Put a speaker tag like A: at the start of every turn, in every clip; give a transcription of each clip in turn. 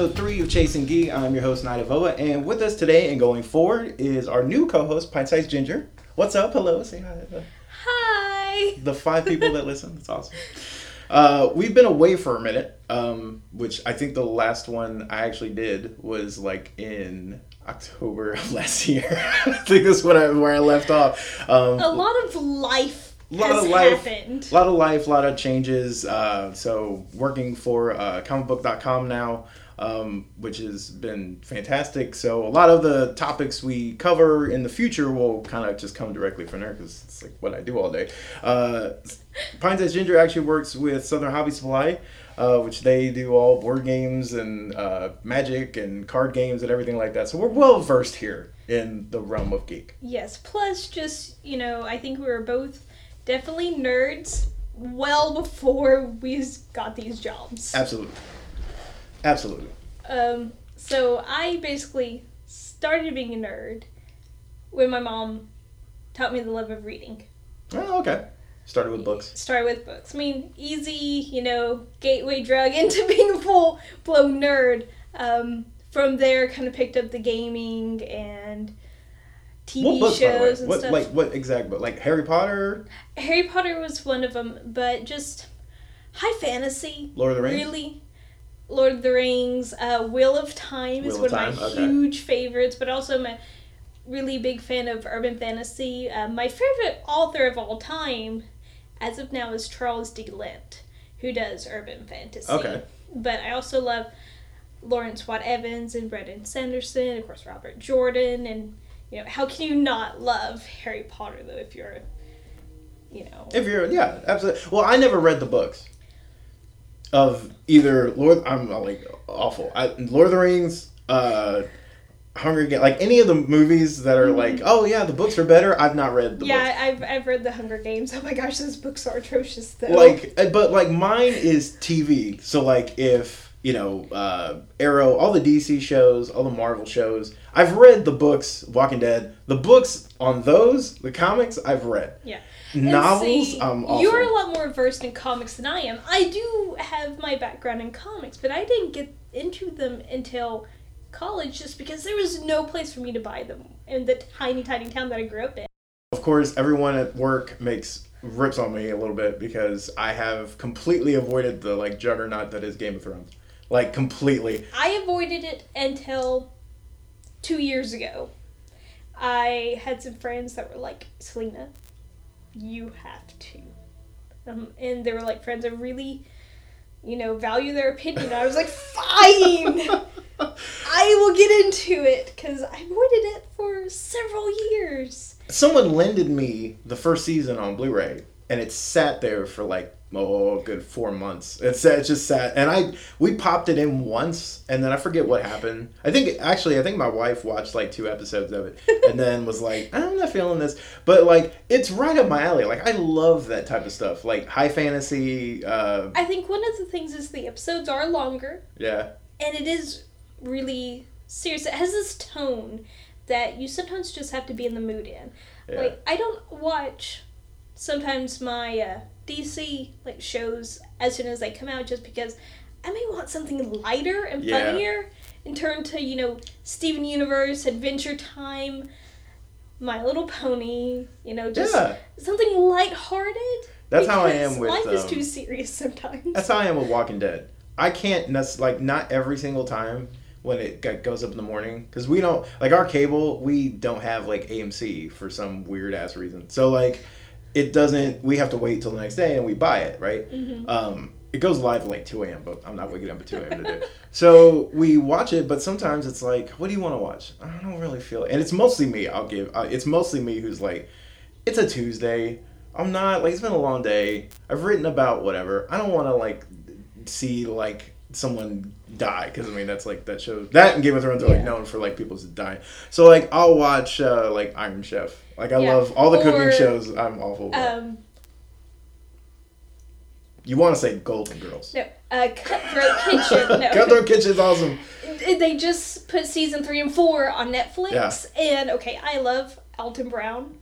A: episode three of Chasing Geek. I'm your host, KnightofOA, and with us today and going forward is our new co-host, Pint Size Ginger. What's up? Hello, say hi.
B: Hi.
A: The five people that listen, that's awesome. Uh, we've been away for a minute, um, which I think the last one I actually did was like in October of last year. I think that's what I, where I left off. Um,
B: A lot of life
A: a lot
B: has
A: of life,
B: happened.
A: a lot of life, a lot of changes. Uh, so working for uh, comicbook.com now, um, which has been fantastic. So a lot of the topics we cover in the future will kind of just come directly from there because it's like what I do all day. Uh, Pint Size Ginger actually works with Southern Hobby Supply. Uh, which they do all board games and uh, magic and card games and everything like that. So we're well versed here in the realm of geek.
B: Yes. Plus, just you know, I think we were both definitely nerds well before we got these jobs.
A: Absolutely, absolutely.
B: Um. So I basically started being a nerd when my mom taught me the love of reading.
A: Oh, okay. Started with books.
B: Started with books. I mean, easy, you know, gateway drug into being a full blown nerd. Um, from there, kind of picked up the gaming and TV
A: What books, by the way?
B: shows and
A: What
B: stuff.
A: like what exact book? Like Harry Potter,
B: Harry Potter was one of them, but just high fantasy.
A: Lord of the Rings.
B: Really, Lord of the Rings, uh, Wheel of Time is
A: Wheel of
B: one of my
A: okay.
B: huge favorites, but also I'm a really big fan of urban fantasy. Uh, my favorite author of all time, as of now, is Charles de Lint, who does urban fantasy.
A: Okay.
B: But I also love Lawrence Watt Evans and Brandon Sanderson, of course Robert Jordan, and you know how can you not love Harry Potter though if you're, you know,
A: If you're yeah, absolutely. Well, I never read the books of either Lord. I'm like awful. I, Lord of the Rings, uh, Hunger Games, like any of the movies that are like, oh yeah, the books are better. I've not read the books.
B: Mm-hmm. yeah, I've I've read the Hunger Games. Oh my gosh, those books are atrocious though.
A: like uh, but like mine is tv so like if you know uh arrow all the dc shows all the marvel shows i've read the books walking dead the books on those the comics i've read
B: yeah.
A: Novels
B: see,
A: awful.
B: You're a lot more versed in comics than I am. I do have my background in comics, but I didn't get into them until college just because there was no place for me to buy them in the tiny, tiny town that I grew up in.
A: of course everyone at work makes rips on me a little bit because i have completely avoided the like juggernaut that is game of thrones like completely
B: I avoided it until two years ago. I had some friends that were like, Selena, you have to. Um, and they were like friends that really, you know, value their opinion. I was like, fine, I will get into it because I avoided it for several years.
A: someone lended me the first season on Blu-ray, and it sat there for like oh, good four months. It sat, it just sat, and I we popped it in once, and then I forget what happened. I think actually, I think my wife watched like two episodes of it, and then was like, I'm not feeling this. But like, it's right up my alley. Like, I love that type of stuff, like high fantasy. Uh,
B: I think one of the things is the episodes are longer.
A: yeah,
B: and it is really serious. It has this tone that you sometimes just have to be in the mood in.
A: yeah.
B: Like I don't watch sometimes my uh, DC like shows as soon as they come out just because I may want something lighter and
A: Yeah.
B: funnier in turn to you know Steven Universe, Adventure Time, My Little Pony. You know just
A: yeah.
B: something lighthearted.
A: That's how I am with.
B: life is
A: um,
B: too serious sometimes.
A: That's how I am with Walking Dead. I can't nec- like not every single time when it g- goes up in the morning because we don't like our cable. We don't have like AMC for some weird ass reason. So like it doesn't. We have to wait till the next day and we buy it right.
B: Mhm.
A: Um, it goes live at like two a.m. But I'm not waking up at two a.m. to do. it. So we watch it, but sometimes it's like, what do you want to watch? I don't really feel it, and it's mostly me. I'll give. Uh, it's mostly me who's like, it's a Tuesday. I'm not like it's been a long day. I've written about whatever. I don't want to like see like someone die because I mean that's like that show that and Game of Thrones are like
B: Yeah.
A: known for like people to die. So like I'll watch uh, like Iron Chef. Like I
B: Yeah.
A: love all the
B: Or,
A: cooking shows. I'm awful.
B: Um,
A: you want to say Golden Girls?
B: no, uh, Cutthroat Kitchen. No.
A: Cutthroat Kitchen's awesome.
B: They just put season three and four on Netflix, yeah. and okay, I love Alton Brown.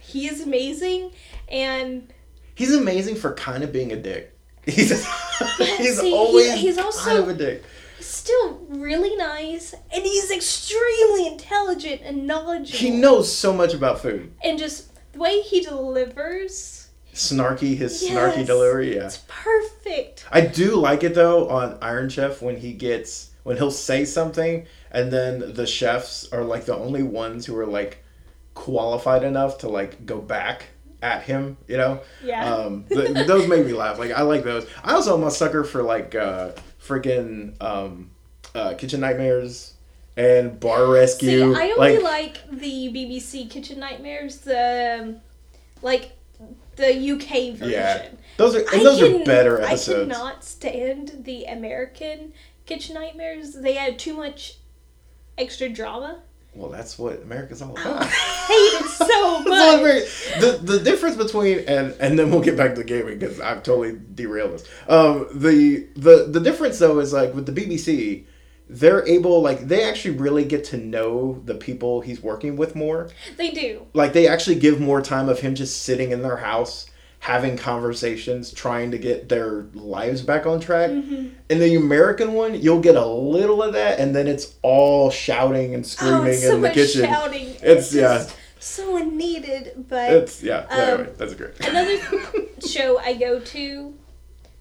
B: He is amazing, and
A: He's amazing for kind of being a dick. He's he's
B: see,
A: always
B: he's also-
A: kind of a dick.
B: He's still really nice, and he's extremely intelligent and knowledgeable.
A: He knows so much about food.
B: and just the way he delivers,
A: Snarky, his
B: Yes.
A: snarky delivery. Yeah.
B: it's perfect.
A: I do like it though on Iron Chef when he gets when he'll say something and then the chefs are like the only ones who are like qualified enough to like go back at him, you know.
B: Yeah.
A: Um, th- those make me laugh. Like I like those. I also am a sucker for like uh, freaking um, uh, Kitchen Nightmares and Bar Rescue.
B: See, I only
A: like,
B: like the BBC Kitchen Nightmares, the um, like the UK version.
A: Yeah, those are and those
B: can-
A: are better
B: I
A: episodes.
B: cannot stand the American Kitchen Nightmares. They add too much extra drama.
A: Well, that's what America's all
B: I
A: about.
B: hate it so much.
A: the the difference between and and then we'll get back to the gaming because I've totally derailed this. Um, the the the difference though is like with the BBC, they're able like they actually really get to know the people he's working with more.
B: They do.
A: Like they actually give more time of him just sitting in their house having conversations trying to get their lives back on track.
B: Mm-hmm.
A: In the American one, you'll get a little of that and then it's all shouting and
B: Oh,
A: screaming
B: it's so
A: in the
B: much
A: kitchen.
B: shouting.
A: It's- yeah.
B: just so unneeded. But
A: It's yeah.
B: Um,
A: anyway, that's great.
B: another show I go to,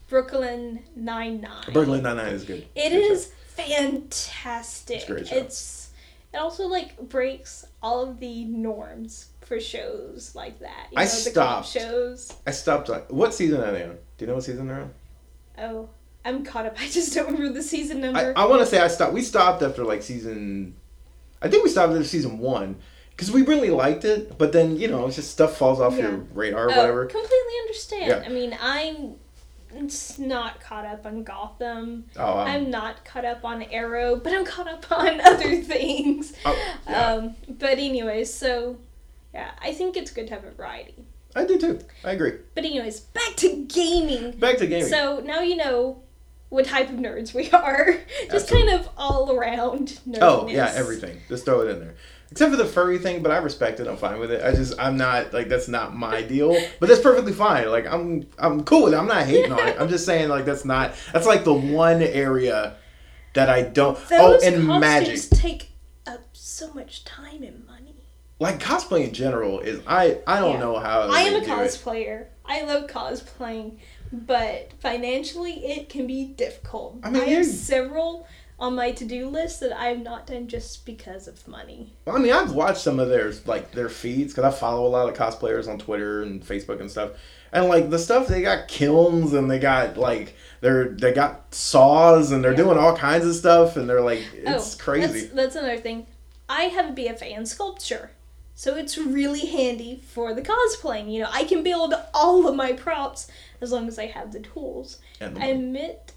B: Brooklyn Nine Nine.
A: Brooklyn Nine Nine is good.
B: It
A: Good show.
B: fantastic.
A: It's.
B: It's it also like breaks all of the norms for shows like that. You
A: I
B: know, the
A: stopped.
B: shows.
A: I stopped. What season are they on? Do you know what season they're on?
B: Oh, I'm caught up. I just don't remember the season
A: I,
B: number.
A: I want to say I stopped. We stopped after like season. I think we stopped after season one because we really liked it. But then you know, it's just stuff falls off your radar or
B: oh,
A: whatever.
B: completely understand.
A: Yeah.
B: I mean, I'm not caught up on Gotham.
A: Oh, um,
B: I'm not caught up on Arrow, but I'm caught up on other things.
A: oh, yeah.
B: Um, but anyways, so yeah, I think it's good to have a variety.
A: I do too. I agree.
B: But anyways, back to gaming.
A: Back to gaming.
B: So now you know what type of nerds we are. Just
A: Absolutely.
B: kind of all around nerdiness.
A: oh yeah, everything. Just throw it in there. Except for the furry thing, but I respect it. I'm fine with it. I just I'm not like that's not my deal. But that's perfectly fine. Like I'm I'm cool with it. I'm not hating on it. I'm just saying like that's not that's like the one area that I don't. oh,
B: Those
A: and
B: costumes
A: magic.
B: take up so much time and money.
A: Like cosplay in general is I I don't
B: Yeah.
A: know how
B: I am a
A: do it.
B: cosplayer. I love cosplaying, but financially it can be difficult.
A: I mean,
B: have several on my to-do list that I have not done just because of money.
A: Well, I mean, I've watched some of their like their feeds because I follow a lot of cosplayers on Twitter and Facebook and stuff. And like the stuff they got kilns and they got like they're they got saws and they're
B: Yeah.
A: doing all kinds of stuff and they're like oh, it's
B: oh,
A: crazy.
B: That's, that's another thing. I have a BFA in sculpture. So it's really handy for the cosplaying. You know, I can build all of my props as long as I have the tools.
A: And the
B: I admit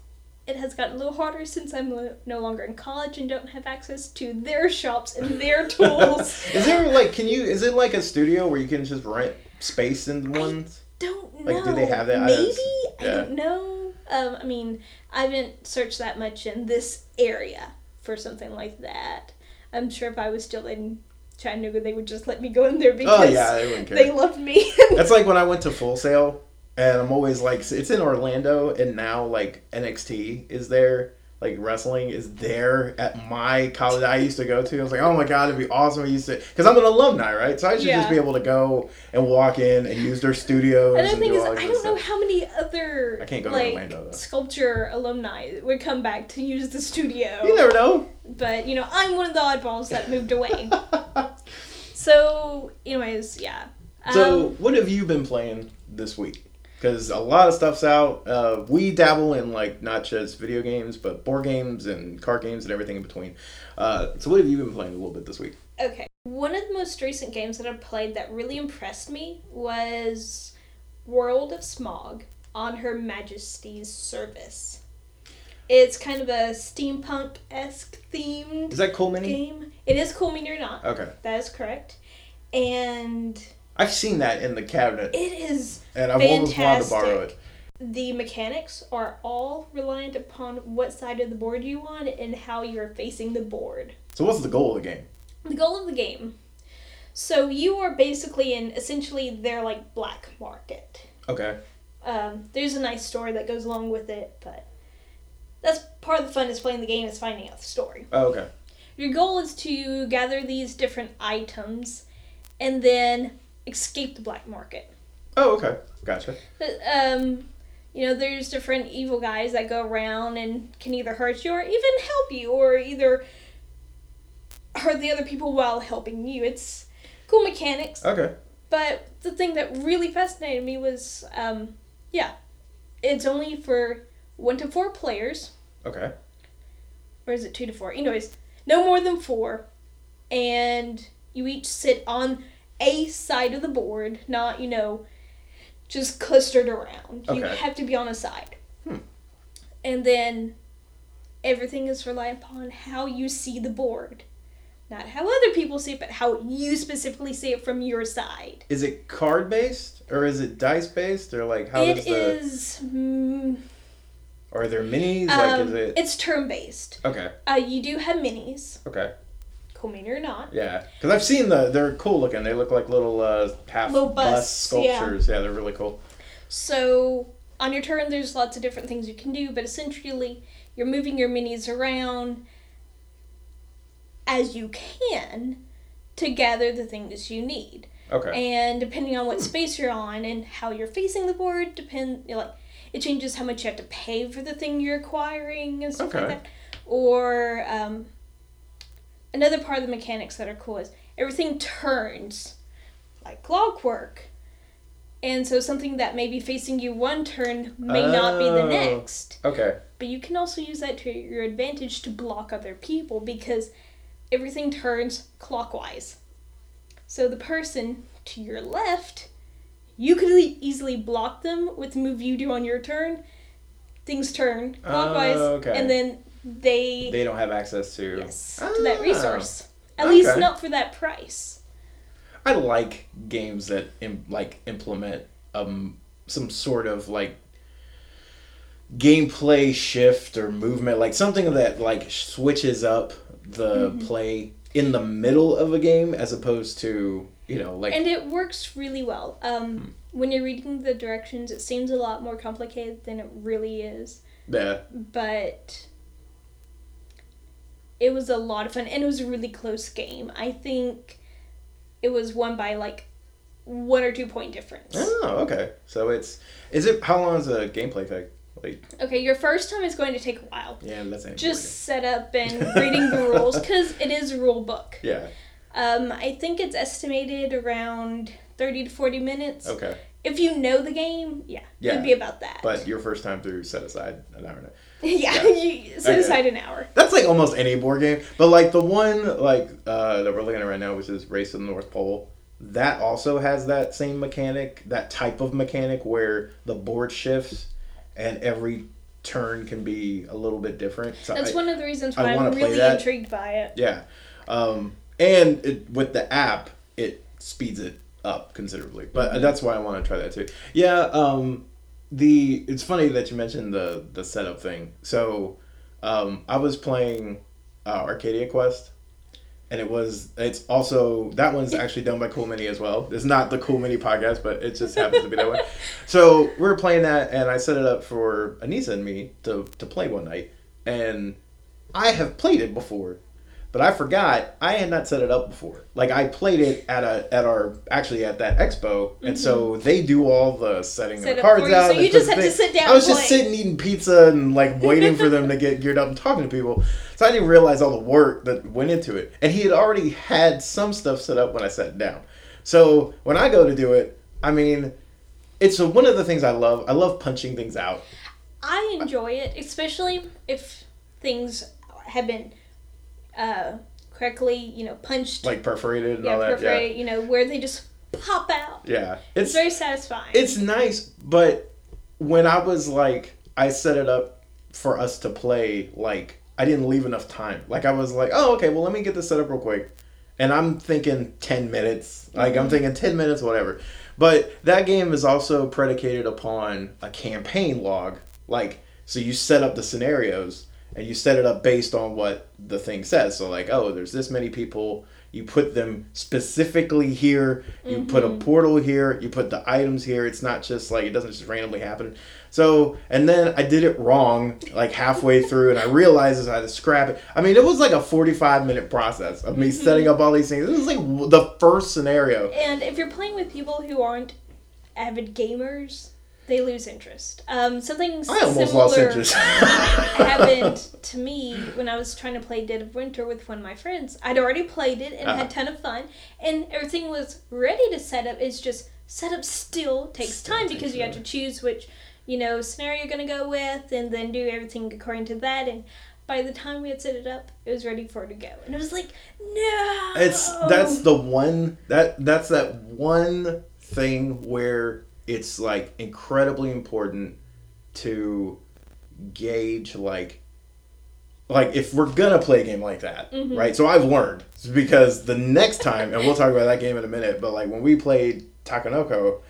B: it has gotten a little harder since I'm lo- no longer in college and don't have access to their shops and their tools.
A: is there like can you is it like a studio where you can just rent space in
B: I-
A: ones?
B: don't know.
A: Like, do they have that? I
B: Maybe
A: don't-
B: I don't know. Um, I mean, I haven't searched that much in this area for something like that. I'm sure if I was still in Chattanooga, they would just let me go in there because
A: Oh yeah, they wouldn't care.
B: they loved me.
A: That's like when I went to Full Sail, and I'm always like, it's in Orlando, and now like NXT is there, like wrestling is there at my college I used to go to. I was like, oh my god, it'd be awesome. I used to, because I'm an alumni, right? So I should
B: Yeah.
A: just be able to go and walk in and use their studios.
B: And the thing
A: do
B: is, I don't know how many other
A: I can't go to Orlando, though.
B: sculpture alumni would come back to use the studio.
A: You never know.
B: But you know, I'm one of the oddballs that moved away. so, anyways, yeah.
A: So,
B: Um,
A: what have you been playing this week? Because a lot of stuff's out. Uh, we dabble in like not just video games, but board games and card games and everything in between. Uh, so, what have you been playing a little bit this week?
B: Okay. One of the most recent games that I played that really impressed me was World of Smog on Her Majesty's Service. It's kind of a steampunk esque themed
A: Is that Cool Mini?
B: game. It is Cool Mini or Not.
A: Okay,
B: That is correct. And
A: I've seen that in the cabinet,
B: it is
A: and I've always wanted to borrow it.
B: the mechanics are all reliant upon what side of the board you on and how you're facing the board.
A: So, what's the goal of the game?
B: the goal of the game. So you are basically in essentially their like black market.
A: Okay,
B: Um, there's a nice story that goes along with it, but that's part of the fun is playing the game is finding out the story.
A: Oh, okay.
B: Your goal is to gather these different items and then escape the black market.
A: Oh, okay. Gotcha.
B: Um, you know, there's different evil guys that go around and can either hurt you or even help you, or either hurt the other people while helping you. It's cool mechanics.
A: Okay.
B: But the thing that really fascinated me was, um, yeah, it's only for one to four players,
A: Okay.
B: or is it two to four? Anyways, no more than four, and you each sit on a side of the board, not you know, just clustered around.
A: Okay.
B: You have to be on a side,
A: Hmm.
B: and then everything is reliant upon how you see the board. Not how other people see it, but how you specifically see it from your side.
A: Is it card based or is it dice based or like how
B: It
A: does the
B: is. mm,
A: are there minis like is
B: um,
A: it
B: It's turn based.
A: okay
B: Uh, you do have minis,
A: okay
B: cool mini or not.
A: yeah because I've seen the they're cool looking they look like little uh half
B: Little busts, yeah.
A: sculptures yeah. they're really cool
B: So on your turn, there's lots of different things you can do, but essentially, you're moving your minis around as you can to gather the things you need.
A: okay
B: And depending on what space you're on and how you're facing the board, depend like it changes how much you have to pay for the thing you're acquiring and stuff
A: Okay.
B: like that. Or um, another part of the mechanics that are cool is everything turns like clockwork. And so something that may be facing you one turn may not be the
A: Oh.
B: next.
A: okay
B: But you can also use that to your advantage to block other people because everything turns clockwise. So the person to your left, you could easily block them with the move you do on your turn. Things turn clockwise,
A: Oh, okay.
B: and then they,
A: they don't have access to
B: yes to that
A: Ah.
B: resource. At least not for that price.
A: I like games that Im- like implement um some sort of like gameplay shift or movement, like something that like switches up the
B: Mm-hmm.
A: play in the middle of a game as opposed to you know like
B: And it works really well. Um,
A: Hmm.
B: When you're reading the directions, it seems a lot more complicated than it really is.
A: yeah
B: but it was a lot of fun and it was a really close game. I think it was won by like one or two point difference.
A: oh okay so it's is it how long is a gameplay take like
B: Okay, your first time is going to take a while.
A: yeah that's
B: Just set up and reading the rules because it is a rule book.
A: game.
B: Um, I think it's estimated around thirty to forty minutes.
A: okay
B: If you know the game, yeah,
A: Yeah,
B: it'd be about that.
A: but your first time through set aside an hour and a
B: yeah,
A: yeah.
B: you set
A: Okay.
B: aside an hour.
A: That's like almost any board game. But like the one like uh, that we're looking at right now, which is Race to the North Pole, that also has that same mechanic, that type of mechanic where the board shifts and every turn can be a little bit different. So
B: That's
A: I-
B: one of the reasons why I'm really intrigued by it.
A: Yeah, um, and it, with the app, it speeds it up considerably. But that's why I want to try that too. Yeah, um, the it's funny that you mentioned the the setup thing. So um, I was playing uh, Arcadia Quest, and it was it's also that one's actually done by Cool Mini as well. It's not the Cool Mini podcast, but it just happens to be that one. So we were playing that, and I set it up for Anisa and me to to play one night, and I have played it before, but I forgot I had not set it up before. Like I played it at a at our actually at that expo, and so mm-hmm. they do all the setting
B: Set
A: the cards
B: you,
A: out.
B: so you just have to sit down
A: I was just sitting eating pizza and like waiting for them to get geared up and talking to people. So I didn't realize all the work that went into it. And he had already had some stuff set up when I sat down. So when I go to do it, I mean, it's a, one of the things I love. I love punching things out.
B: I enjoy it, especially if things have been uh, correctly, you know, punched.
A: like perforated and
B: yeah,
A: all that.
B: perforated, you know, where they just pop out.
A: Yeah, yeah.
B: It's,
A: It's
B: very satisfying.
A: it's nice, but when I was like, I set it up for us to play. Like, I didn't leave enough time. Like, I was like, oh, okay, well, let me get this set up real quick, and I'm thinking ten minutes. Like, I'm thinking ten minutes, whatever. But that game is also predicated upon a campaign log. Like, so you set up the scenarios and you set it up based on what the thing says. So, like, oh, there's this many people. You put them specifically here. You put a portal here. You put the items here. It's not just like it doesn't just randomly happen. So, and then I did it wrong, like halfway through, and I realized I had to scrap it. I mean, it was like a 45 minute process of me
B: Mm-hmm.
A: setting up all these things. This is like the first scenario.
B: And if you're playing with people who aren't avid gamers, they lose interest. Um, something
A: I almost
B: similar
A: lost interest.
B: happened to me when I was trying to play Dead of Winter with one of my friends. I'd already played it and
A: Uh-huh.
B: had a ton of fun, and everything was ready to set up. It's just setup still takes
A: Still
B: time
A: takes
B: because you have to choose which you know scenario you're gonna go with, and then do everything according to that. And by the time we had set it up, it was ready for it to go, and it was like, no.
A: It's that's the one that that's that one thing where it's like incredibly important to gauge like like if we're gonna play a game like that,
B: Mhm.
A: right? So I've learned because the next time, and we'll talk about that game in a minute, but like when we played Takenoko,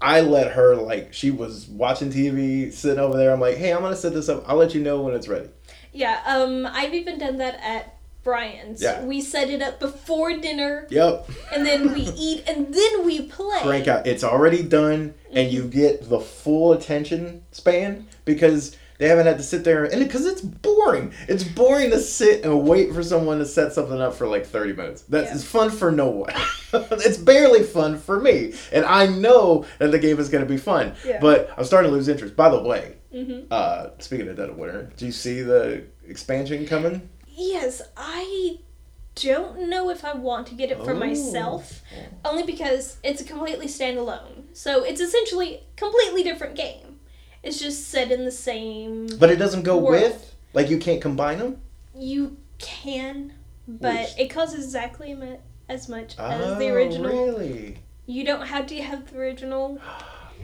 A: I let her like she was watching TV, sitting over there. I'm like, hey, I'm gonna set this up. I'll let you know when it's ready.
B: Yeah, um, I've even done that at Brian's.
A: Yeah.
B: We set it up before dinner,
A: Yep.
B: and then we eat, and then we play.
A: crank out. It's already done, and you get the full attention span because they haven't had to sit there and because it's boring. It's boring to sit and wait for someone to set something up for like thirty minutes. That's
B: Yeah.
A: fun for no one. it's barely fun for me, and I know that the game is going to be fun.
B: Yeah.
A: But I'm starting to lose interest. By the way,
B: hmm
A: uh, speaking of Dead of Winter, do you see the expansion coming?
B: Yes, I don't know if I want to get it for
A: Oh.
B: myself, only because it's a completely standalone. So it's essentially completely different game. It's just set in the same.
A: But it doesn't go
B: World.
A: with. Like you can't combine them.
B: You can, but it costs exactly as much as
A: Oh,
B: the original.
A: Really?
B: You don't have to have the original.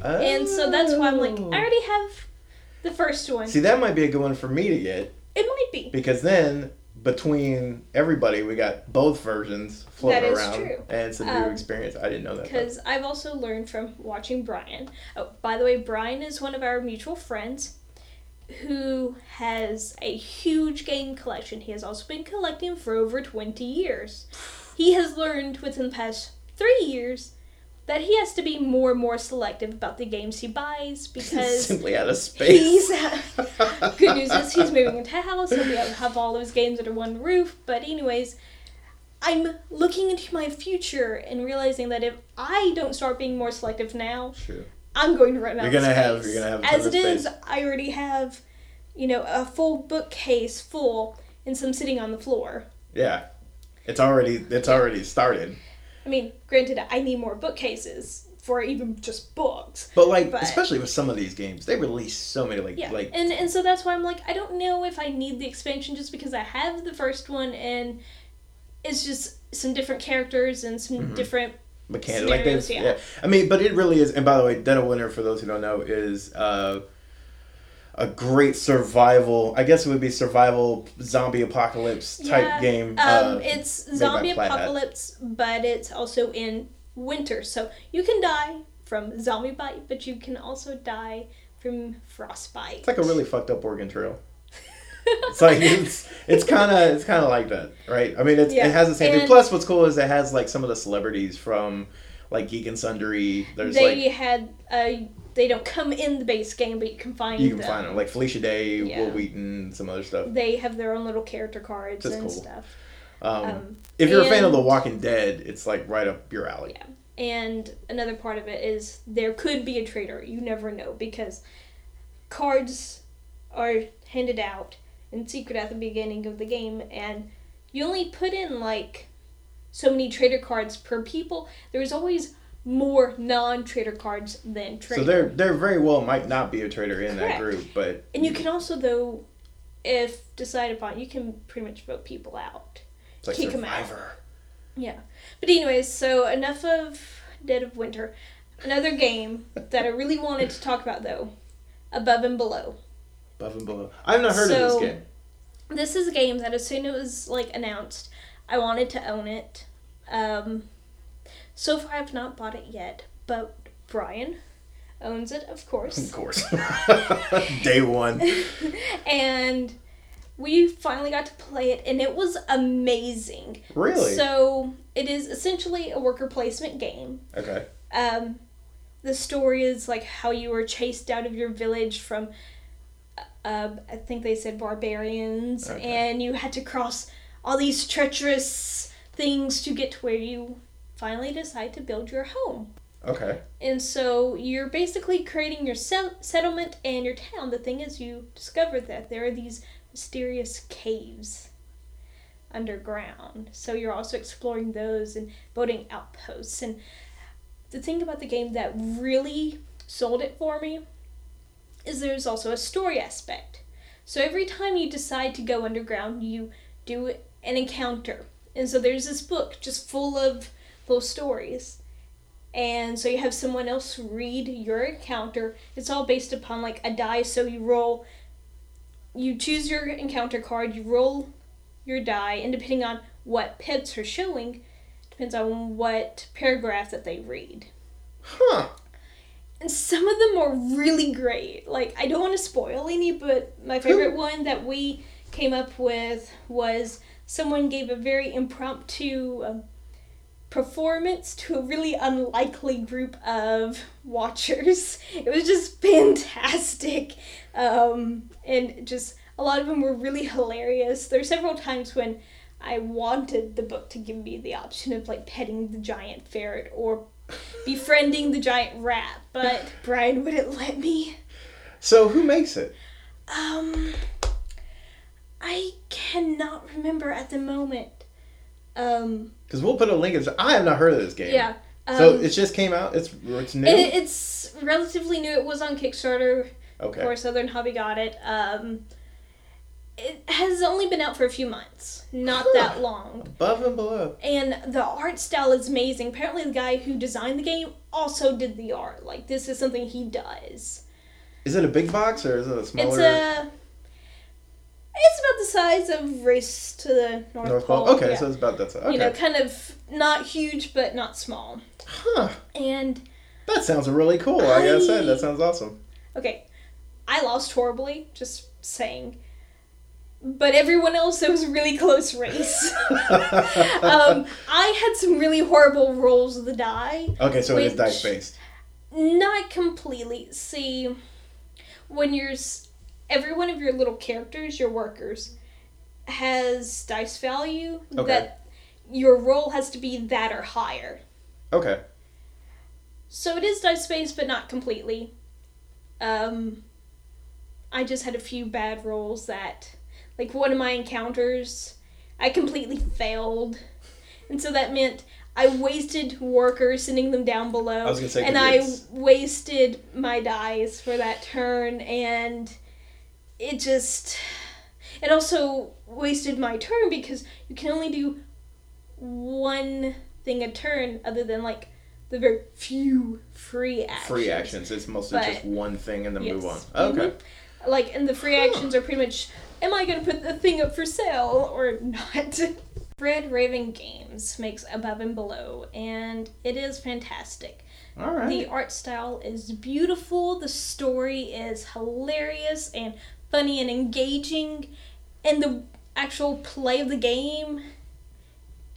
B: And so that's why I'm like,
A: Oh.
B: I already oh. have the first one.
A: See, that might be a good one for me to get
B: It might be.
A: because then between everybody, we got both versions floating around,
B: true.
A: and it's a new
B: Um,
A: experience. I didn't know that.
B: Because I've also learned from watching Brian. Oh, by the way, Brian is one of our mutual friends who has a huge game collection. He has also been collecting for over 20 years. He has learned within the past three years that he has to be more and more selective about the games he buys because
A: simply out of space.
B: he's good news is he's moving into a house. He'll be able to have all those games under one roof. But anyways, I'm looking into my future and realizing that if I don't start being more selective now,
A: True.
B: I'm going to run out.
A: You're gonna
B: of
A: have- you're gonna have
B: As
A: of
B: it is. I already have, you know, a full bookcase full and some sitting on the floor.
A: Yeah, it's already it's already started.
B: I mean, granted, I need more bookcases for even just books.
A: But like,
B: But-
A: especially with some of these games, they release so many like
B: Yeah,
A: like
B: and and so that's why I'm like, I don't know if I need the expansion just because I have the first one and it's just some different characters and some
A: Mhm.
B: different.
A: mechanics. like yeah.
B: yeah.
A: I mean, but it really is. And by the way, Dead of Winter, for those who don't know, is uh, a great survival. I guess it would be survival zombie apocalypse type
B: Yeah,
A: game.
B: Um,
A: uh,
B: it's zombie apocalypse, but it's also in winter, so you can die from zombie bite, but you can also die from frostbite.
A: it's like a really fucked up Oregon Trail. It's like it's it's kind of it's kind of like that, right? I mean, it's,
B: Yeah,
A: it has the same thing. Plus, what's cool is it has like some of the celebrities from like Geek and Sundry. There's
B: they
A: like
B: had uh, they don't come in the base game, but you can find
A: you can
B: them.
A: find them like Felicia Day,
B: Yeah.
A: Wil Wheaton, some other stuff.
B: They have their own little character cards
A: That's
B: and
A: cool.
B: stuff.
A: Um,
B: Um,
A: if you're a fan of The Walking Dead, it's like right up your alley.
B: Yeah. And another part of it is there could be a traitor. You never know because cards are handed out in secret at the beginning of the game, and you only put in like so many traitor cards per people. There's always more non-traitor cards than traitor.
A: So there, there very well might not be a traitor in that group, but
B: and you can also though, if decided upon, you can pretty much vote people out.
A: it's like
B: kick 'em out.
A: Survivor.
B: Yeah. But anyways, so enough of Dead of Winter. Another game that I really wanted to talk about though, Above and Below.
A: Above and below. I've not heard
B: So-
A: of this game.
B: This is a game that as soon as it was like announced, I wanted to own it. Um, so far I've not bought it yet, but Brian owns it, of course.
A: Of course. Day one.
B: and we finally got to play it and it was amazing.
A: Really?
B: So it is essentially a worker placement game.
A: okay.
B: Um, the story is like how you were chased out of your village from uh, I think they said barbarians
A: Okay.
B: and you had to cross all these treacherous things to get to where you finally decide to build your home.
A: Okay.
B: And so you're basically creating your sel- settlement and your town. The thing is, you discover that there are these mysterious caves underground. So you're also exploring those and building outposts. And the thing about the game that really sold it for me is there's also a story aspect. So every time you decide to go underground, you do an encounter. And so there's this book just full of little stories and so you have someone else read your encounter. It's all based upon like a die, so you roll. You choose your encounter card. You roll your die, and depending on what pets are showing, depends on what paragraph that they read.
A: Huh.
B: And some of them are really great. Like I don't want to spoil any, but my favorite one that we came up with was someone gave a very impromptu um, performance to a really unlikely group of watchers. It was just fantastic, um, and just a lot of them were really hilarious. There were several times when I wanted the book to give me the option of like petting the giant ferret or befriending the giant rat, but Brian wouldn't let me.
A: So who makes it?
B: Um, I cannot remember at the moment. Um,
A: Because we'll put a link. In, I have not heard of this game.
B: yeah. Um,
A: So it just came out. It's it's new.
B: it, it's relatively new. It was on Kickstarter.
A: okay.
B: Or Southern Hobby got it. Um, it has only been out for a few months, not that long.
A: Above and below.
B: And the art style is amazing. Apparently, the guy who designed the game also did the art. Like this is something he does.
A: Is it a big box or is it a smaller?
B: It's a. It's about the size of Race to the North,
A: North
B: Pole.
A: Pole. Okay,
B: yeah.
A: so it's about that size. Okay.
B: You know, kind of not huge but not small.
A: huh.
B: And
A: That sounds really cool. I gotta say, that sounds awesome.
B: okay, I lost horribly. Just saying. But everyone else, it was a really close race. um, I had some really horrible rolls of the die.
A: okay, so it is dice based.
B: Not completely. See, when you're every one of your little characters, your workers, has dice value
A: Okay.
B: that your roll has to be that or higher.
A: Okay.
B: So it is dice based, but not completely. Um, I just had a few bad rolls that, like one of my encounters, I completely failed, and so that meant I wasted workers sending them down below,
A: I was gonna say,
B: and I wasted my dice for that turn, and it just, it also wasted my turn because you can only do one thing a turn, other than like the very few free actions.
A: Free actions. It's mostly
B: But-
A: just one thing and then move on.
B: Yes.
A: Okay.
B: Mhm. Like, and the free
A: Huh.
B: actions are pretty much, am I going to put the thing up for sale or not? Red Raven Games makes Above and Below, and it is fantastic.
A: All right.
B: The art style is beautiful, the story is hilarious and funny and engaging, and the actual play of the game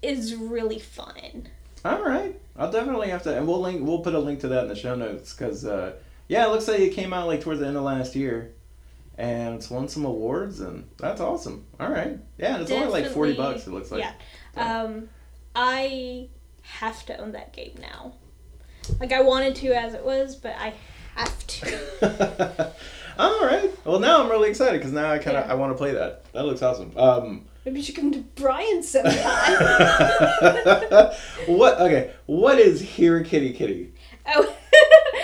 B: is really fun.
A: All right. I'll definitely have to, and we'll link. We'll put a link to that in the show notes because, uh, yeah, it looks like it came out like towards the end of last year, and it's won some awards, and that's awesome. All right. Yeah, it's only like forty bucks. It looks like.
B: Yeah. Um, I have to own that game now. Like I wanted to as it was, but I have to.
A: All right. Well, now I'm really excited because now I kind of
B: Yeah.
A: I want to play that. That looks awesome. Um,
B: Maybe you should come to Brian's sometime.
A: what? Okay. What is Here Kitty Kitty?
B: oh.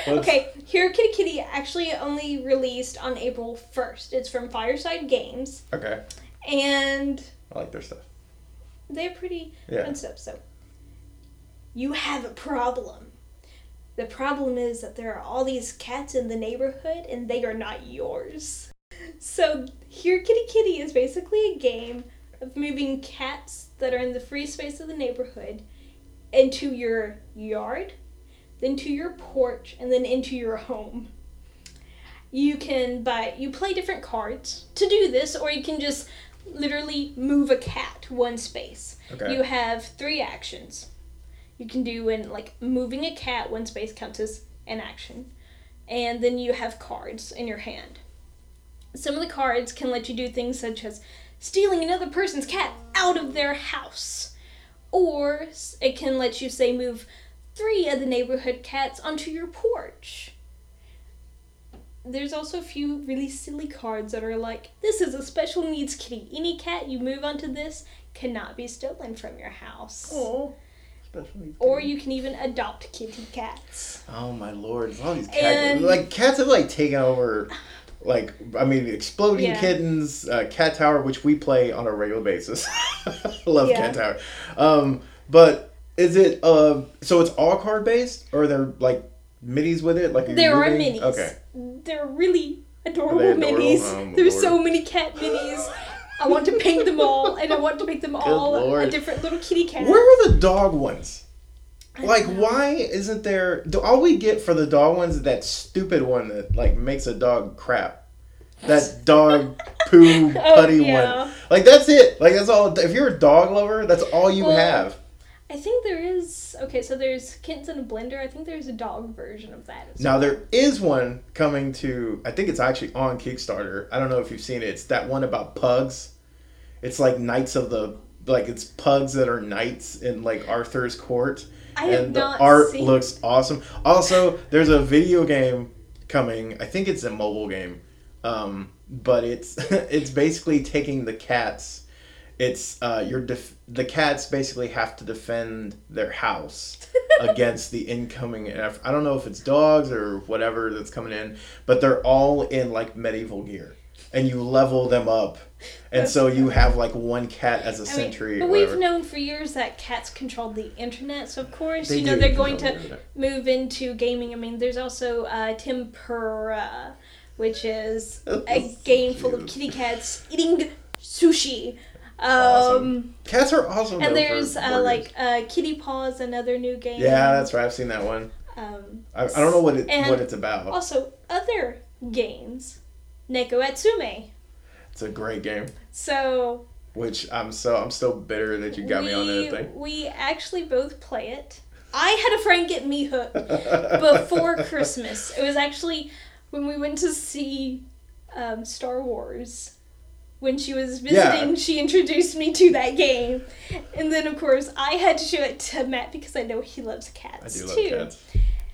B: Okay, Here Kitty Kitty actually only released on April 1st. It's from Fireside Games,
A: Okay.
B: and
A: I like their stuff.
B: they're pretty
A: Yeah.
B: fun stuff. So, you have a problem. The problem is that there are all these cats in the neighborhood and they are not yours. So, Here Kitty Kitty is basically a game of moving cats that are in the free space of the neighborhood into your yard, then to your porch, and then into your home. You can buy, you play different cards to do this, or you can just literally move a cat one space.
A: Okay.
B: You have three actions. You can do when like moving a cat when space counts as an action. And then you have cards in your hand. Some of the cards can let you do things such as stealing another person's cat out of their house. Or it can let you, say, move three of the neighborhood cats onto your porch. There's also a few really silly cards that are like, this is a special needs kitty. Any cat you move onto this cannot be stolen from your house.
A: Oh. Especially
B: Or you can even adopt kitty cats.
A: Oh my lord! All these cats,
B: And-
A: like cats have like taken over. Like I mean, exploding
B: Yeah.
A: kittens, uh, Cat Tower, which we play on a regular basis. Love
B: Yeah.
A: Cat Tower, um, but is it uh? So it's all card based, or are there like minis with it? Like you're
B: There are minis.
A: Okay,
B: They're really adorable,
A: adorable?
B: minis.
A: Oh,
B: There's
A: lord.
B: so many cat minis. I want to paint them all, and I want to make them all a different little kitty cat.
A: where are the dog ones? Like,
B: know.
A: why isn't there? Do all we get for the dog ones is that stupid one that like makes a dog crap? That dog poo
B: Oh,
A: putty
B: yeah.
A: one. Like that's it. Like that's all. If you're a dog lover, that's all you
B: Well,
A: have.
B: I think there is. Okay, so there's kittens in a blender. I think there's a dog version of that. As
A: Now there is one coming to. I think it's actually on Kickstarter. I don't know if you've seen it. It's that one about pugs. It's like knights of the like it's pugs that are knights in like Arthur's court.
B: I
A: and the art
B: seen-
A: looks awesome. Also, there's a video game coming. I think it's a mobile game, um, but it's it's basically taking the cats. It's uh, your def- the cats basically have to defend their house against the incoming. I don't know if it's dogs or whatever that's coming in, but they're all in like medieval gear, and you level them up, and so you have like one cat as a
B: I mean,
A: sentry.
B: but we've known for years that cats control the internet, so of course,
A: they
B: you know they're going to
A: the
B: move into gaming. I mean, there's also uh, Tempura, which is a game full of kitty cats eating sushi. Um,
A: Awesome. Cats are awesome.
B: and there's uh, like uh, Kitty Paws, another new game.
A: yeah, that's right. I've seen that one.
B: Um,
A: I, I don't know what it what it's about.
B: also other games, Neko Atsume.
A: It's a great game.
B: So
A: Which I'm so I'm so bitter that you got me on
B: we,
A: that thing.
B: we actually both play it. I had a friend get me hooked before Christmas. It was actually when we went to see um, Star Wars. When she was visiting,
A: Yeah.
B: she introduced me to that game. And then, of course, I had to show it to Matt because I know he loves
A: I
B: cats
A: do love
B: too.
A: cats.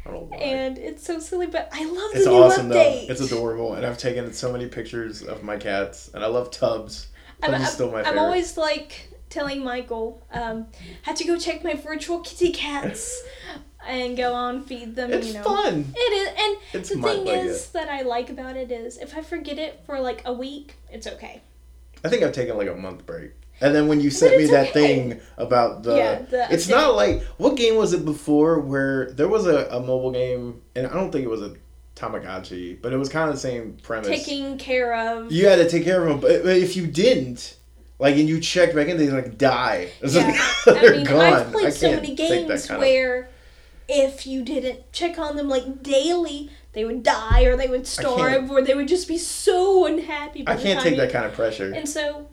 A: I don't know why.
B: And it's so silly, but I love the
A: it's
B: new
A: awesome
B: update.
A: though. It's adorable, and I've taken so many pictures of my cats, and I love Tubbs.
B: I'm,
A: is still my
B: I'm
A: favorite.
B: always like telling Michael, um, had to go check my virtual kitty cats and go on feed them.
A: It's
B: you know,
A: fun.
B: It is, and
A: It's
B: the thing
A: like
B: is that I like about it is if I forget it for like a week, it's okay.
A: I think I've taken like a month break. And then when you sent me that
B: okay.
A: thing about the,
B: Yeah, the
A: it's
B: update.
A: not like what game was it before where there was a, a mobile game and I don't think it was a Tamagotchi, but it was kind of the same premise.
B: Taking care of.
A: You had to take care of them, but if you didn't, like, and you checked back in, they like die. It's
B: Yeah.
A: like, they're
B: I mean,
A: gone.
B: I've played so many games
A: kind of-
B: where if you didn't check on them like daily, they would die or they would starve or they would just be so unhappy.
A: I can't take
B: you-
A: that kind of pressure.
B: And so,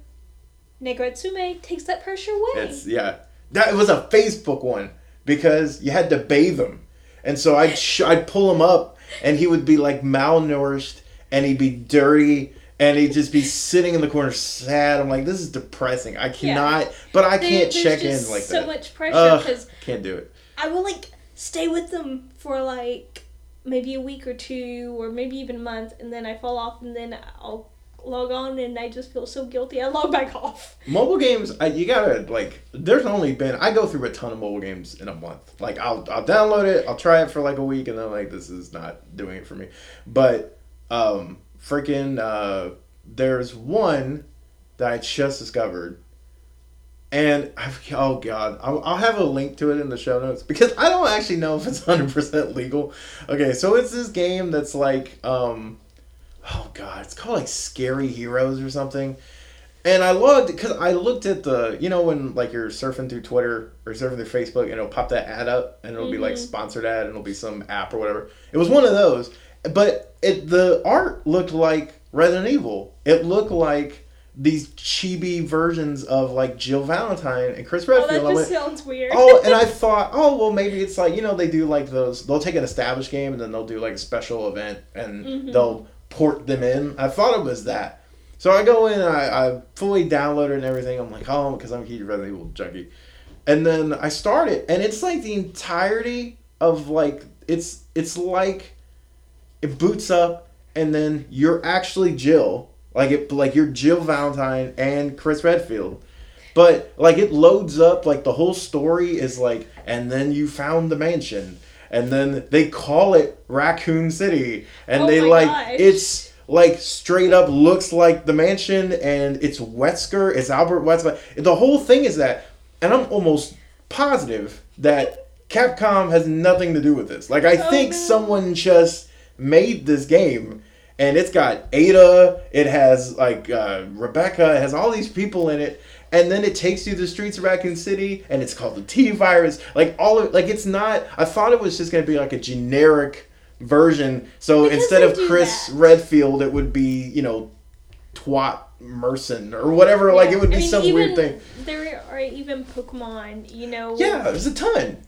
B: Neko Atsume takes that pressure away.
A: Yeah, that it was a Facebook one because you had to bathe him, and so I'd sh- I'd pull him up, and he would be like malnourished, and he'd be dirty, and he'd just be sitting in the corner sad. I'm like, this is depressing. I cannot, but I
B: There-
A: can't check in like
B: so
A: that.
B: much pressure because
A: can't do it.
B: I will like stay with them for like maybe a week or two or maybe even a month, and then I fall off, and then I'll log on, and I just feel so guilty. I log back off.
A: Mobile games, I, you gotta like. There's only been I go through a ton of mobile games in a month. Like I'll I'll download it, I'll try it for like a week, and then like this is not doing it for me. But um, freaking uh, there's one that I just discovered, and I've, oh god, I'll, I'll have a link to it in the show notes because I don't actually know if it's hundred percent legal. Okay, so it's this game that's like um, oh god, it's called like Scary Heroes or something. And I logged because I looked at the you know when like you're surfing through Twitter or surfing through Facebook and it'll pop that ad up and it'll be like
B: Mhm.
A: sponsored ad and it'll be some app or whatever. It was one of those, but it the art looked like Resident Evil. It looked like these chibi versions of like Jill Valentine and Chris Redfield.
B: Oh,
A: that
B: just
A: went,
B: sounds weird.
A: oh, and I thought, oh, well, maybe it's like you know they do like those. They'll take an established game and then they'll do like a special event and
B: Mhm.
A: they'll port them in. I thought it was that. So I go in, I, I fully it and everything. I'm like, oh, because I'm a huge Resident Evil junkie. And then I start it, and it's like the entirety of like it's it's like it boots up, and then you're actually Jill, like it like you're Jill Valentine and Chris Redfield. But like it loads up, like the whole story is like, and then you found the mansion, and then they call it Raccoon City, and
B: Oh
A: they like
B: gosh.
A: it's like straight up looks like the mansion, and it's Wesker, it's Albert Wesker. The whole thing is that, and I'm almost positive that Capcom has nothing to do with this. Like I
B: Oh,
A: think
B: no.
A: someone just made this game and it's got Ada, it has like uh, Rebecca, it has all these people in it, and then it takes you to the streets of Raccoon City, and it's called the T virus. Like all of like it's not. I thought it was just gonna be like a generic version. So
B: Because
A: instead of Chris
B: that.
A: Redfield, it would be you know twat Merson or whatever. Like it would be
B: I mean,
A: some
B: even,
A: weird thing.
B: There are even Pokemon, you know,
A: Yeah, there's a ton.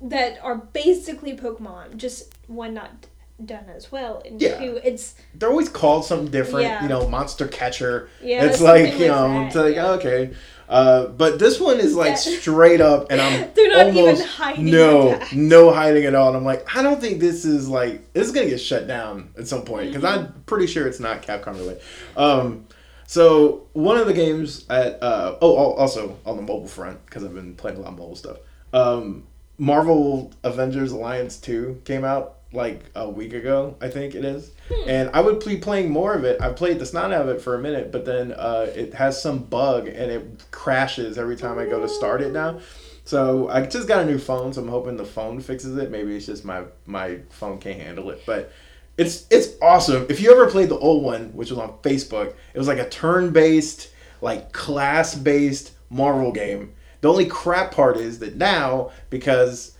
B: that are basically Pokemon, just one not done as well. And
A: Yeah.
B: two, it's
A: They're always called something different.
B: Yeah.
A: You know, monster catcher.
B: yeah,
A: it's like you know,
B: that,
A: it's like
B: yeah.
A: okay. Uh, but this one is like straight up, and I'm
B: They're not even
A: almost
B: hiding
A: no, no hiding at all. And I'm like, I don't think this is like this is gonna get shut down at some point because I'm pretty sure it's not Capcom related. Um, so one of the games at uh, oh also on the mobile front because I've been playing a lot of mobile stuff. Um, Marvel Avengers Alliance two came out like a week ago, I think it is. And I would be playing more of it. I played the snot out of it for a minute, but then uh, it has some bug and it crashes every time I go to start it now. So I just got a new phone, so I'm hoping the phone fixes it. Maybe it's just my my phone can't handle it, but it's it's awesome. If you ever played the old one, which was on Facebook, it was like a turn-based, like class-based Marvel game. The only crap part is that now because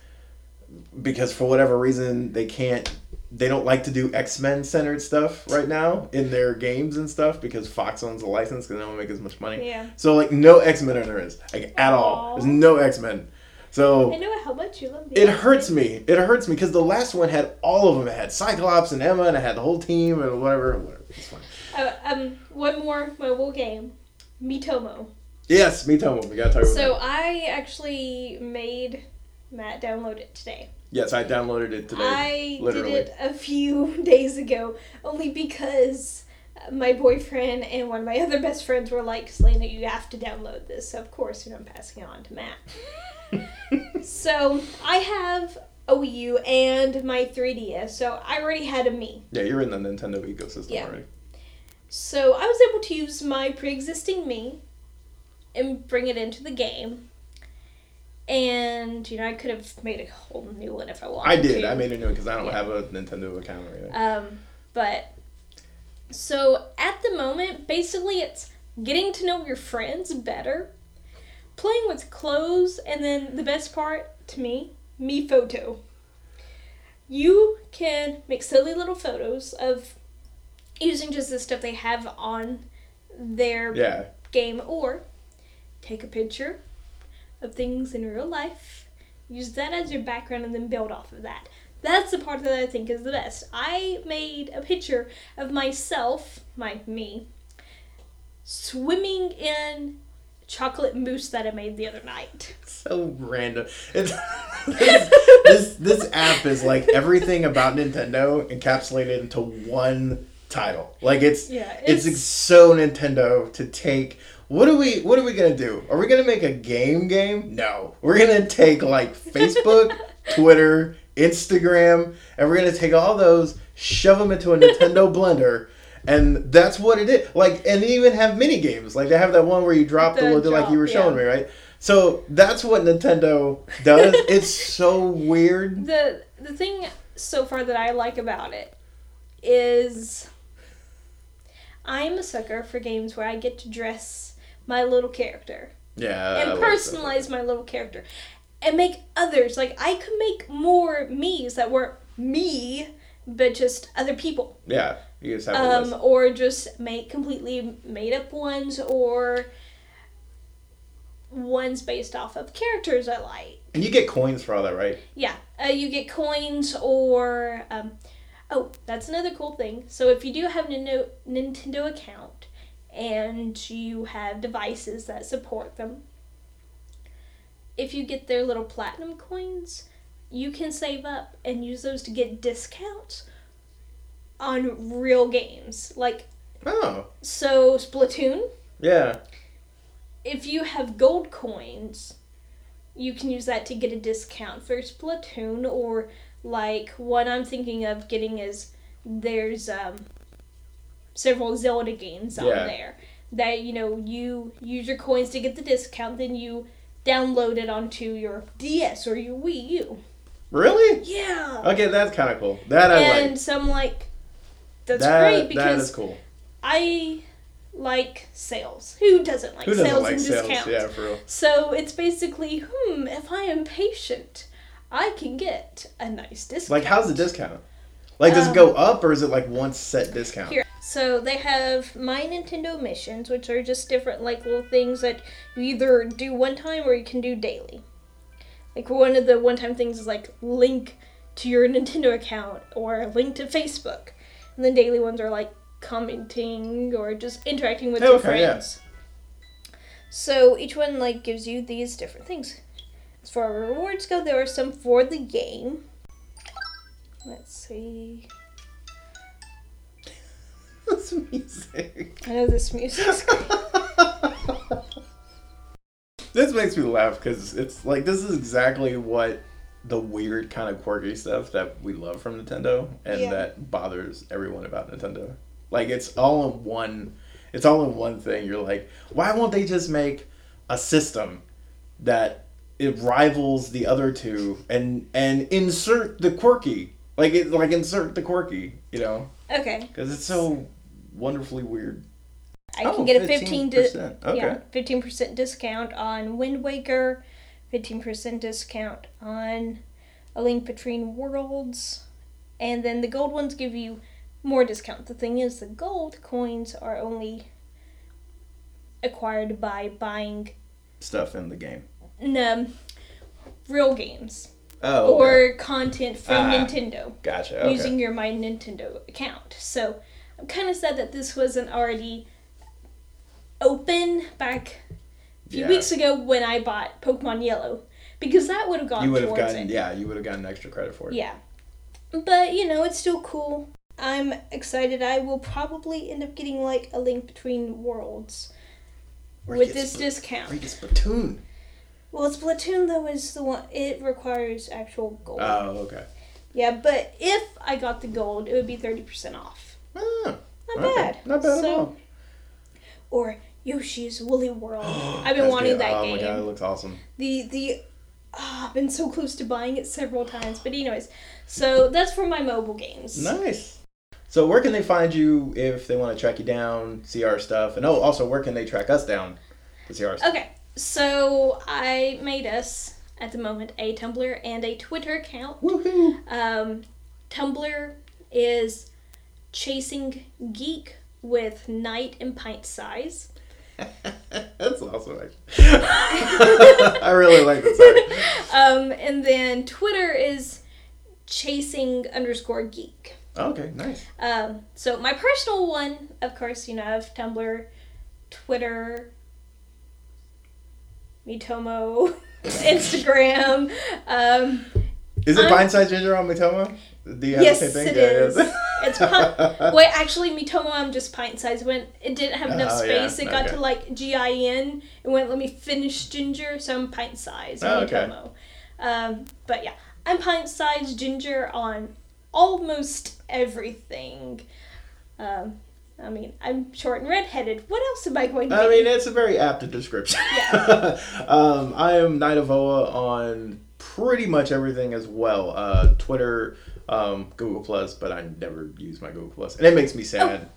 A: because for whatever reason they can't they don't like to do X-Men centered stuff right now in their games and stuff because Fox owns the license because they don't make as much money.
B: Yeah.
A: So like no X-Men in there is like at all. There's no X-Men. So
B: I know how much you love the
A: it hurts me. It hurts me because the last one had all of them. It had Cyclops and Emma, and it had the whole team and whatever. whatever. It's fine.
B: Uh, um, one more mobile game, Miitomo.
A: Yes, me too. We gotta talk about
B: So
A: that.
B: I actually made Matt download it today.
A: Yes, I downloaded it today.
B: I
A: literally.
B: did it a few days ago, only because my boyfriend and one of my other best friends were like, Selena, you have to download this. So, of course, you know, I'm passing it on to Matt. so, I have a Wii U and my 3DS, so I already had a Mii.
A: Yeah, you're in the Nintendo ecosystem
B: Yeah.
A: already.
B: So, I was able to use my pre existing Mii and bring it into the game. And, you know, I could have made a whole new one if I wanted
A: I did.
B: to.
A: I made a new one because I don't
B: Yeah.
A: have a Nintendo account or anything.
B: Um, but so at the moment, basically, it's getting to know your friends better, playing with clothes, and then the best part to me, Mii photo. You can make silly little photos of using just the stuff they have on their
A: yeah,
B: game, or take a picture of things in real life, use that as your background, and then build off of that. That's the part that I think is the best. I made a picture of myself, my Mii, swimming in chocolate mousse that I made the other night.
A: so random. It's, this, this this app is like everything about Nintendo encapsulated into one title. Like it's
B: Yeah,
A: it's, so Nintendo to take. What are we What are we gonna do? Are we gonna make a game game? No, we're gonna take like Facebook, Twitter, Instagram, and we're gonna take all those, shove them into a Nintendo blender. And that's what it is. Like, and they even have mini games. Like they have that one where you drop the,
B: The
A: loader, like you were
B: drop,
A: showing
B: yeah.
A: me, right? So that's what Nintendo does. it's so weird.
B: the the thing so far that I like about it is I'm a sucker for games where I get to dress my little character
A: Yeah.
B: and
A: I like stuff like
B: personalize my little character and make others like I could make more Mii's that weren't me but just other people.
A: Yeah. You just have
B: um, or just make completely made up ones, or ones based off of characters I like.
A: And you get coins for all that, right?
B: Yeah, uh, you get coins or um, oh, that's another cool thing. So if you do have a Nintendo Nintendo account and you have devices that support them, if you get their little platinum coins, you can save up and use those to get discounts on real games. Like
A: Oh,
B: so Splatoon,
A: yeah.
B: if you have gold coins, you can use that to get a discount for Splatoon or like what I'm thinking of getting is there's um several Zelda games on
A: Yeah.
B: there that you know you use your coins to get the discount then you download it onto your DS or your Wii U.
A: Really?
B: Yeah.
A: Okay, that's kind of cool. That I
B: and
A: like.
B: so I'm like that's
A: that,
B: great because
A: is cool.
B: I like sales. Who doesn't like
A: Who doesn't
B: sales
A: like
B: and
A: sales?
B: discounts?
A: Yeah, for real.
B: So it's basically, hmm, if I am patient, I can get a nice discount.
A: Like, how's the discount? Like, does it go um, up or is it like one set discount?
B: Here. So they have My Nintendo Missions, which are just different, like, little things that you either do one time or you can do daily. Like, one of the one time things is, like, link to your Nintendo account or link to Facebook. And then daily ones are, like, commenting or just interacting with oh, your
A: Okay, yeah.
B: friends. So each one, like, gives you these different things. As far as rewards go, there are some for the game. Let's see.
A: What's music?
B: I know this music.
A: this makes me laugh because it's like this is exactly what the weird kind of quirky stuff that we love from Nintendo and
B: Yeah.
A: that bothers everyone about Nintendo. Like it's all in one it's all in one thing. You're like, why won't they just make a system that it rivals the other two and and insert the quirky like it like insert the quirky you know
B: Okay.
A: because it's so wonderfully weird
B: I
A: Oh,
B: can get a 15 di-
A: 15%. Okay.
B: yeah, 15% discount on Wind Waker, 15% discount on A Link Between Worlds, and then the gold ones give you more discount. The thing is, the gold coins are only acquired by buying
A: stuff in the game No,
B: um, real games
A: oh okay.
B: or content from
A: Ah,
B: Nintendo.
A: gotcha okay.
B: using your My Nintendo account. So I'm kind of sad that this wasn't already open back a few
A: Yeah.
B: weeks ago when I bought Pokemon Yellow because that would have gone
A: you would have gotten
B: it.
A: yeah you would have gotten extra credit for it
B: Yeah. But, you know, it's still cool. I'm excited. I will probably end up getting like a link between worlds
A: Or
B: with this discount.
A: or get Splatoon
B: Well, Splatoon though is the one it requires actual gold.
A: oh okay
B: yeah, but if I got the gold, it would be 30% off.
A: Ah,
B: Not
A: okay.
B: bad.
A: not bad
B: So-
A: at all
B: or Yoshi's Woolly World. I've been wanting
A: good.
B: that
A: oh
B: game.
A: my god it looks awesome
B: The the ah, I've been so close to buying it several times. But anyways, so that's for my mobile games.
A: nice so where can they find you if they want to track you down see our stuff and oh also where can they track us down to see our stuff
B: Okay, so I made us at the moment a Tumblr and a Twitter account.
A: woohoo
B: Um, Tumblr is chasing geek with night and pint size.
A: that's awesome. I really like site.
B: Um, and then Twitter is chasing underscore geek.
A: okay nice
B: Um, so my personal one, of course, you know, I have Tumblr, Twitter, Miitomo, Instagram. Um,
A: is it Pint Size Ginger on Miitomo? Do you have
B: yes,
A: the same
B: it
A: thing? Yeah,
B: is. It's pint. Wait, actually, Miitomo, I'm just pint size. When it didn't have enough
A: Oh, yeah,
B: space, it got
A: okay.
B: to like GIN. It wouldn't let me finish ginger, so I'm pint size.
A: Oh, okay.
B: Miitomo. Um, but yeah, I'm pint size ginger on almost everything. Um, I mean, I'm short and redheaded. What else am I going to
A: I mean, it's a very apt description. um, I am KnightofOA on pretty much everything as well. Uh, Twitter, um, Google Plus, but I never use my Google Plus, and it makes me sad.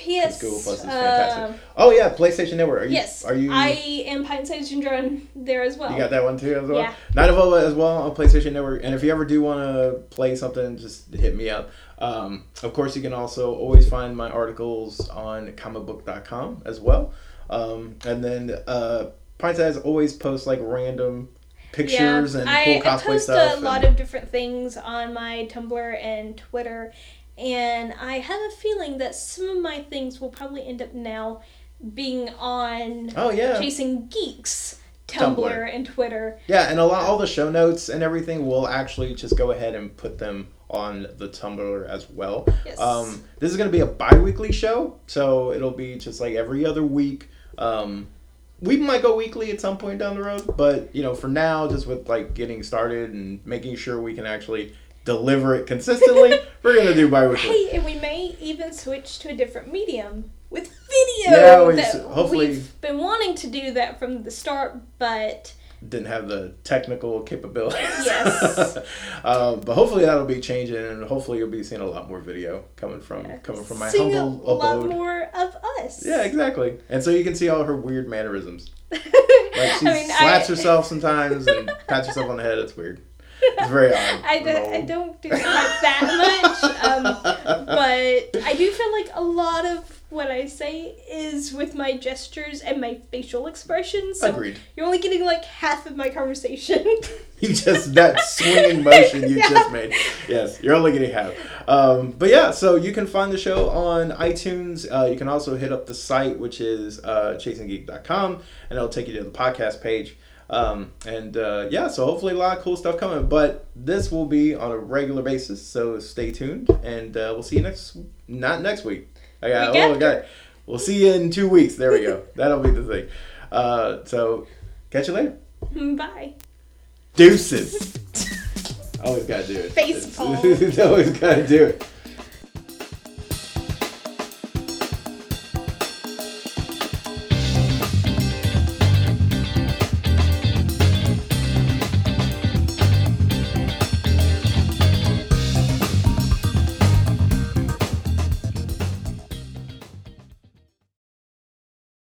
B: PS.
A: Google Plus is
B: uh.
A: Oh yeah, PlayStation Network. Are you,
B: yes.
A: Are you?
B: I am Pine Station Drone there as well.
A: You got that one too as well.
B: Yeah.
A: KnightofOA as well on PlayStation Network. And if you ever do want to play something, just hit me up. Um, of course, you can also always find my articles on comicbook.com as well. Um, and then uh, Pint Size always posts like random pictures and
B: I,
A: cool
B: I
A: cosplay
B: post
A: stuff.
B: a lot of different things on my Tumblr and Twitter, and I have a feeling that some of my things will probably end up now being on
A: oh yeah.
B: Chasing Geeks Tumblr,
A: Tumblr.
B: and Twitter.
A: Yeah, and a lot all the show notes and everything will actually just go ahead and put them on the Tumblr as well.
B: Yes.
A: Um, this is going to be a bi-weekly show, so it'll be just like every other week. Um, we might go weekly at some point down the road, but you know, for now, just with like getting started and making sure we can actually deliver it consistently, we're gonna do bi-weekly.
B: Hey, and we may even switch to a different medium with video.
A: Yeah, we- hopefully-
B: we've been wanting to do that from the start, but
A: Didn't have the technical capabilities.
B: Yes.
A: um, but hopefully that'll be changing, and hopefully you'll be seeing a lot more video coming from coming from my
B: seeing
A: humble
B: a lot
A: abode.
B: more of us.
A: Yeah, exactly. And so you can see all her weird mannerisms. Like she
B: I mean,
A: slaps
B: I-
A: herself sometimes and pats herself on the head. It's weird. It's very odd.
B: I, do, I don't do it like that much, um, but I do feel like a lot of what I say is with my gestures and my facial expressions. So
A: Agreed.
B: You're only getting like half of my conversation.
A: You just that swinging motion you
B: Yeah.
A: just made. Yes, you're only getting half. Um, but yeah, so you can find the show on iTunes. Uh, you can also hit up the site, which is uh, chasinggeek.com, and it'll take you to the podcast page. Um, and uh, yeah, so hopefully a lot of cool stuff coming. But this will be on a regular basis, so stay tuned, and uh, we'll see you next. Not next week. I got.
B: Week
A: oh, I got. We'll see you in two weeks. There we go. That'll be the thing. Uh, so catch you later.
B: Bye.
A: Deuces. Always gotta do it.
B: Face palm.
A: Always gotta do it.